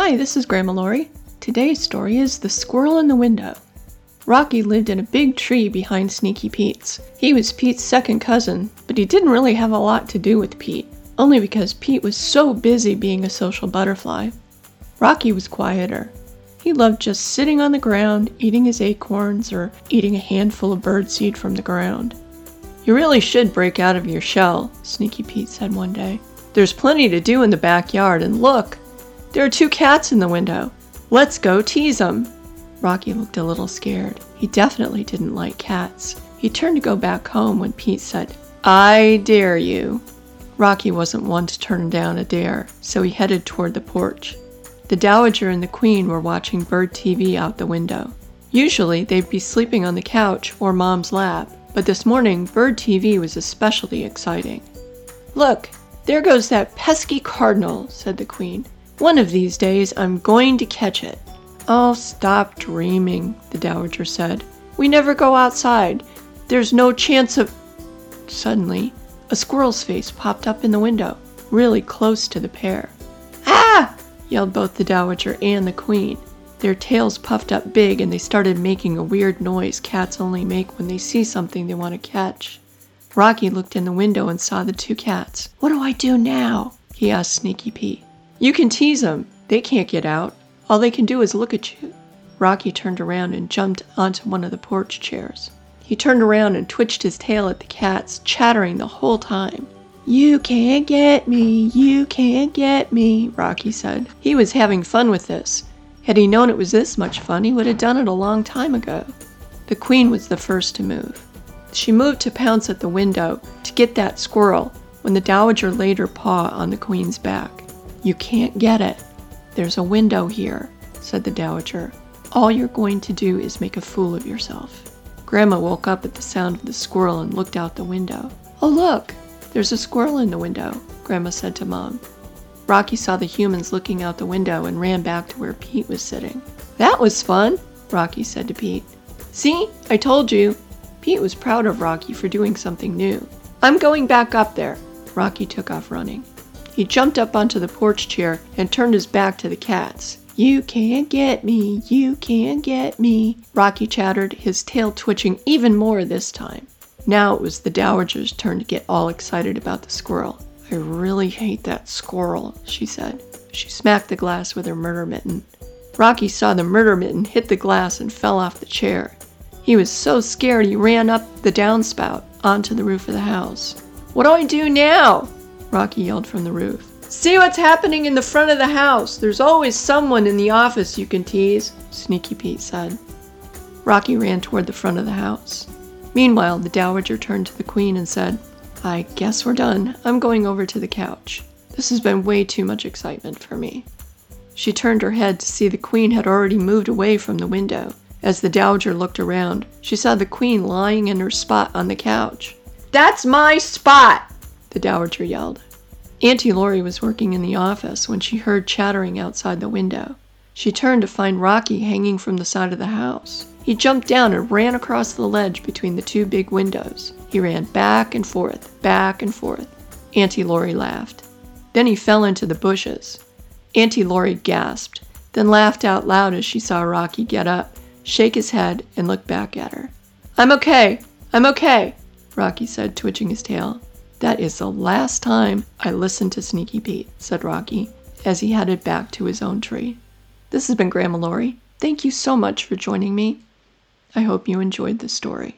Hi, this is Grandma Laurie. Today's story is The Squirrel in the Window. Rocky lived in a big tree behind Sneaky Pete's. He was Pete's second cousin, but he didn't really have a lot to do with Pete, only because Pete was so busy being a social butterfly. Rocky was quieter. He loved just sitting on the ground, eating his acorns, or eating a handful of birdseed from the ground. You really should break out of your shell, Sneaky Pete said one day. There's plenty to do in the backyard, and look, there are two cats in the window. Let's go tease them. Rocky looked a little scared. He definitely didn't like cats. He turned to go back home when Pete said, I dare you. Rocky wasn't one to turn down a dare, so he headed toward the porch. The Dowager and the Queen were watching Bird TV out the window. Usually, they'd be sleeping on the couch or Mom's lap, but this morning, Bird TV was especially exciting. Look, there goes that pesky cardinal, said the Queen. One of these days I'm going to catch it. Oh, stop dreaming, the Dowager said. We never go outside. There's no chance of. Suddenly, a squirrel's face popped up in the window, really close to the pair. Ah! yelled both the Dowager and the Queen. Their tails puffed up big and they started making a weird noise cats only make when they see something they want to catch. Rocky looked in the window and saw the two cats. What do I do now? he asked Sneaky Pete. You can tease them. They can't get out. All they can do is look at you. Rocky turned around and jumped onto one of the porch chairs. He turned around and twitched his tail at the cats, chattering the whole time. You can't get me, you can't get me, Rocky said. He was having fun with this. Had he known it was this much fun, he would have done it a long time ago. The queen was the first to move. She moved to pounce at the window to get that squirrel when the dowager laid her paw on the queen's back. You can't get it. There's a window here, said the Dowager. All you're going to do is make a fool of yourself. Grandma woke up at the sound of the squirrel and looked out the window. Oh, look, there's a squirrel in the window, Grandma said to Mom. Rocky saw the humans looking out the window and ran back to where Pete was sitting. That was fun, Rocky said to Pete. See, I told you. Pete was proud of Rocky for doing something new. I'm going back up there. Rocky took off running. He jumped up onto the porch chair and turned his back to the cats. You can't get me, you can't get me, Rocky chattered, his tail twitching even more this time. Now it was the Dowager's turn to get all excited about the squirrel. I really hate that squirrel, she said. She smacked the glass with her murder mitten. Rocky saw the murder mitten hit the glass and fell off the chair. He was so scared he ran up the downspout onto the roof of the house. What do I do now? Rocky yelled from the roof. See what's happening in the front of the house. There's always someone in the office you can tease, Sneaky Pete said. Rocky ran toward the front of the house. Meanwhile, the Dowager turned to the Queen and said, I guess we're done. I'm going over to the couch. This has been way too much excitement for me. She turned her head to see the Queen had already moved away from the window. As the Dowager looked around, she saw the Queen lying in her spot on the couch. That's my spot! The Dowager yelled. Auntie Laurie was working in the office when she heard chattering outside the window. She turned to find Rocky hanging from the side of the house. He jumped down and ran across the ledge between the two big windows. He ran back and forth, back and forth. Auntie Laurie laughed. Then he fell into the bushes. Auntie Laurie gasped, then laughed out loud as she saw Rocky get up, shake his head, and look back at her. I'm okay. I'm okay, Rocky said, twitching his tail. That is the last time I listened to Sneaky Pete, said Rocky, as he headed back to his own tree. This has been Grandma Laurie. Thank you so much for joining me. I hope you enjoyed the story.